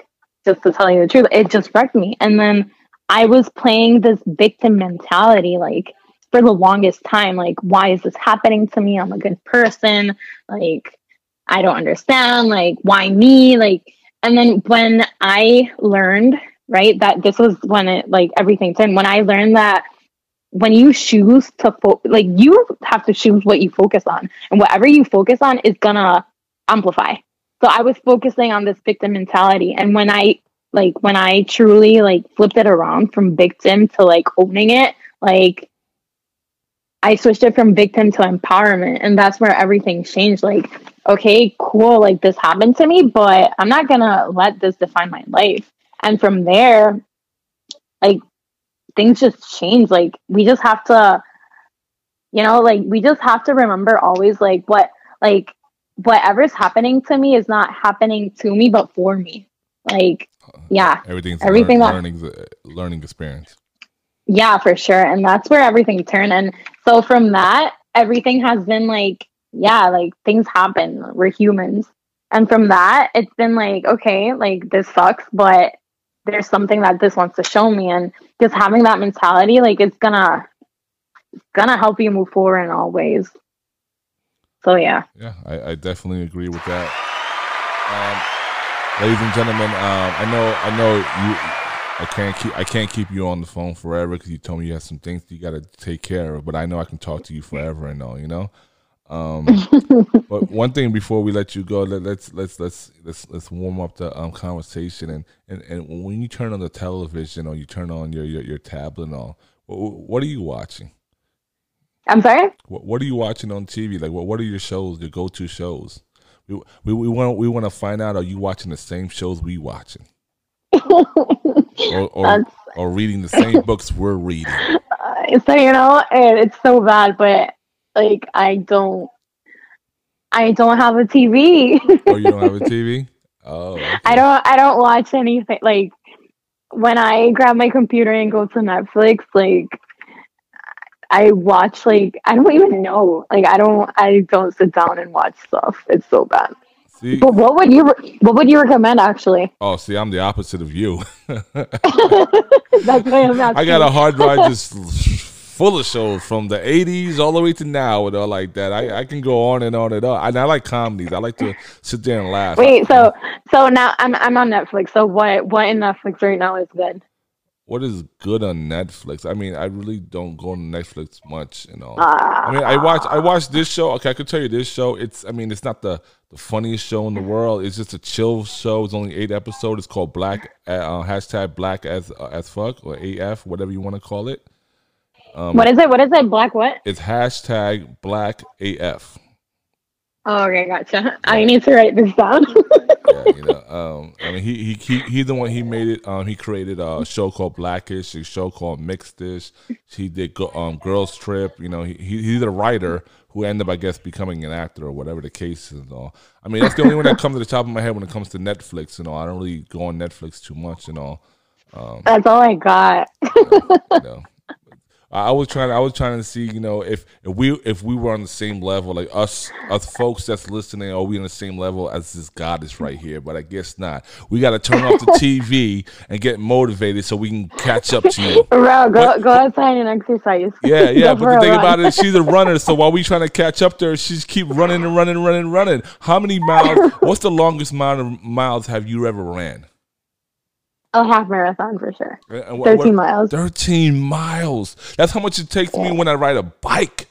just to tell you the truth, it just wrecked me, and then I was playing this victim mentality like for the longest time like why is this happening to me? I'm a good person. Like I don't understand like why me? Like and then when I learned, right, that this was when it like everything turned when I learned that when you choose to fo- like you have to choose what you focus on and whatever you focus on is gonna amplify so i was focusing on this victim mentality and when i like when I truly like flipped it around from victim to like owning it, like I switched it from victim to empowerment and that's where everything changed. Like, okay, cool, like this happened to me, but I'm not gonna let this define my life. And from there, like things just change. Like we just have to, you know, like we just have to remember always like what like whatever's happening to me is not happening to me but for me. Like yeah. Everything's everything learn, learning learning experience. Yeah for sure. And that's where everything turned and so from that everything has been like yeah like things happen. We're humans. And from that it's been like okay like this sucks but there's something that this wants to show me. And just having that mentality like it's gonna it's gonna help you move forward in all ways. So yeah. Yeah, I, I definitely agree with that. Um, ladies and gentlemen, um, I know I know you. I can't keep I can't keep you on the phone forever because you told me you have some things you got to take care of. But I know I can talk to you forever and all. You know. Um, but one thing before we let you go, let, let's let's let's let's let's warm up the um, conversation. And, and and when you turn on the television or you turn on your your, your tablet and all, what, what are you watching? I'm sorry. What, what are you watching on TV? Like, what what are your shows? Your go to shows? We we we want we want to find out. Are you watching the same shows we watching? or, or, or reading the same books we're reading. So you know, and it's so bad, but like I don't, I don't have a TV. Oh, you don't have a TV? Oh, okay. I don't, I don't watch anything. Like when I grab my computer and go to Netflix, like I watch like I don't even know. Like I don't, I don't sit down and watch stuff. It's so bad. See, But what would you, re- what would you recommend actually? oh, see, I'm the opposite of you. That's why I'm asking. I got a hard drive just full of shows from the 80s all the way to now and all like that. I, I can go on and on and on. And I like comedies. I like to sit there and laugh. Wait, so so now I'm I'm on Netflix. So what what in Netflix right now is good? What is good on Netflix? I mean, I really don't go on Netflix much, you know. Ah. I mean, I watch I watch this show. Okay, I could tell you this show. It's I mean, it's not the the funniest show in the world. It's just a chill show. It's only eight episodes. It's called Black uh, hashtag Black as uh, as fuck or AF, whatever you want to call it. Um, what is it? What is it? Black what? It's hashtag Black AF. Oh, okay, gotcha. I need to write this down. yeah, you know, um, I mean, he, he he he's the one. He made it. Um, he created a show called Blackish, a show called Mixedish. He did go, um, Girls Trip. You know, he, he he's a writer who ended up, I guess, becoming an actor or whatever the case is. And all. I mean, that's the only one that comes to the top of my head when it comes to Netflix. You know, I don't really go on Netflix too much. You know, That's all I got. you know. I I was trying. I was trying to see, you know, if, if we if we were on the same level, like us us folks that's listening, are we on the same level as this goddess right here? But I guess not. We got to turn off the TV and get motivated so we can catch up to you. Bro, go go outside and exercise. Yeah, yeah. But the thing run. about it, she's a runner. So while we trying to catch up to her, she's keep running and running, and running, and running. How many miles? What's the longest amount of miles have you ever ran? A half marathon for sure. Uh, uh, and what- Thirteen what- miles. 13 miles. That's how much it takes me when I ride a bike.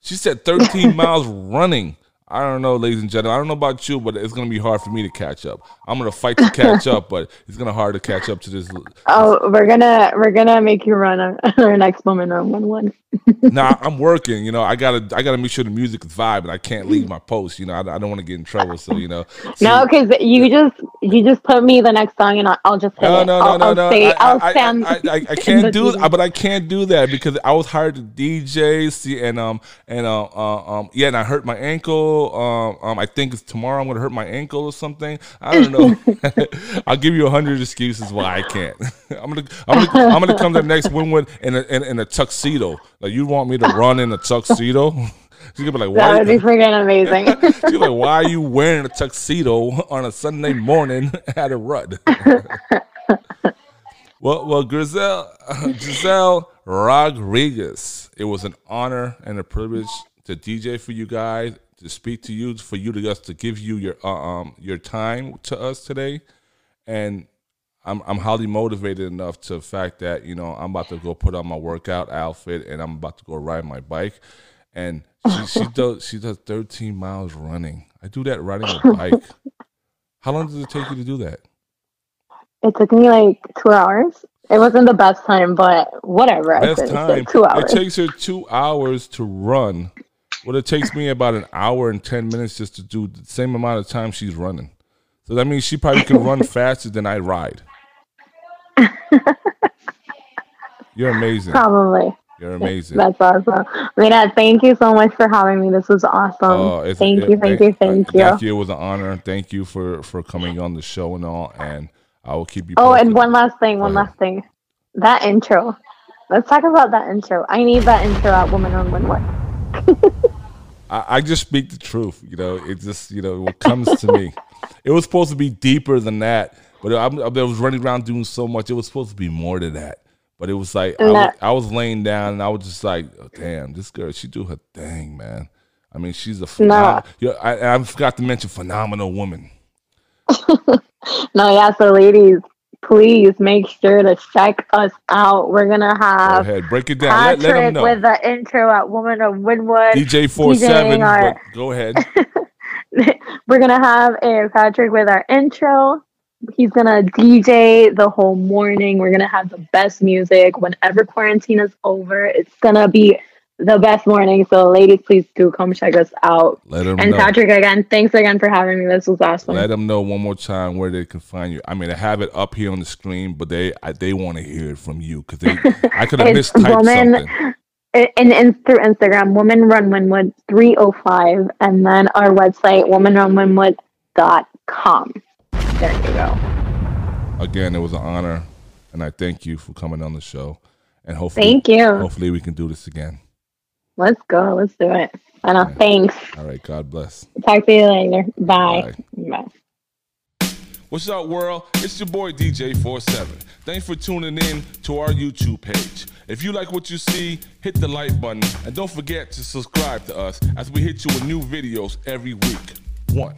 She said 13 miles running. I don't know, ladies and gentlemen. I don't know about you, but it's gonna be hard for me to catch up. I'm gonna fight to catch up, but it's gonna hard to catch up to this. Oh, we're gonna we're gonna make you run our, our next moment on one one. Nah, I'm working. You know, I gotta I gotta make sure the music is vibe, and I can't leave my post. You know, I, I don't want to get in trouble. So you know, No, because you just you just put me the next song and I'll, I'll just hit No, it. no, no, I'll, no, I'll no. Say, I, I'll I, stand. I, I, I can't do, TV. but I can't do that because I was hired to DJ. See, and um, and uh, uh, um, yeah, and I hurt my ankle. Um, um, I think it's tomorrow. I'm gonna hurt my ankle or something. I don't know. I'll give you a hundred excuses why I can't. I'm gonna, I'm gonna, I'm gonna come to the next Wynwood in a in, in a tuxedo. Like you want me to run in a tuxedo? She's gonna be like, That why? would be freaking amazing. She's like, why are you wearing a tuxedo on a Sunday morning at a rut? well, well, Grisell, Giselle Rodriguez, it was an honor and a privilege to DJ for you guys, to speak to you, for you to us to give you your uh, um your time to us today, and I'm I'm highly motivated enough to the fact that you know I'm about to go put on my workout outfit and I'm about to go ride my bike, and she she does she does 13 miles running. I do that riding a bike. How long does it take you to do that? it took me like two hours. It wasn't the best time, but whatever. Best time. Two hours. It takes her two hours to run. Well, it takes me about an hour and ten minutes just to do the same amount of time she's running. So that means she probably can run faster than I ride. You're amazing. Probably. You're amazing. That's awesome. Mira, thank you so much for having me. This was awesome. Oh, it's- thank it- you, thank you, thank you. Thank you. It was an honor. Thank you for for coming on the show and all. And I will keep you. Oh, and one last thing, one ahead. last thing. That intro. Let's talk about that intro. I need that intro at Women Run Wynwood. I, I just speak the truth. You know, it just you know what comes to me. It was supposed to be deeper than that, but I, I was running around doing so much. It was supposed to be more than that. But it was like I was, I was laying down and I was just like, oh, damn, this girl, she do her thing, man. I mean, she's a phenom- yeah, I, I forgot to mention phenomenal woman. no, yeah. So, ladies, please make sure to check us out. We're gonna have go ahead, break it down. Patrick let, let with the intro at Women Run Wynwood. DJ four seven. Our... Go ahead. We're gonna have a Patrick with our intro. He's gonna DJ the whole morning. We're gonna have the best music whenever quarantine is over. It's gonna be the best morning. So, ladies, please do come check us out. Let them and know. Patrick, again, thanks again for having me. This was awesome. Let them know one more time where they can find you. I mean, I have it up here on the screen, but they I, they want to hear it from you because they I could have mistyped woman, something. And, and through Instagram, Women Run Wynwood 305, and then our website, womenrunwynwood.com. There you go. Again, it was an honor, and I thank you for coming on the show. And hopefully, thank you. Hopefully, we can do this again. Let's go. Let's do it. I know. Thanks. All right. God bless. Talk to you later. Bye. Bye. Bye. What's up, world? It's your boy DJ47. Thanks for tuning in to our YouTube page. If you like what you see, hit the like button and don't forget to subscribe to us as we hit you with new videos every week. One.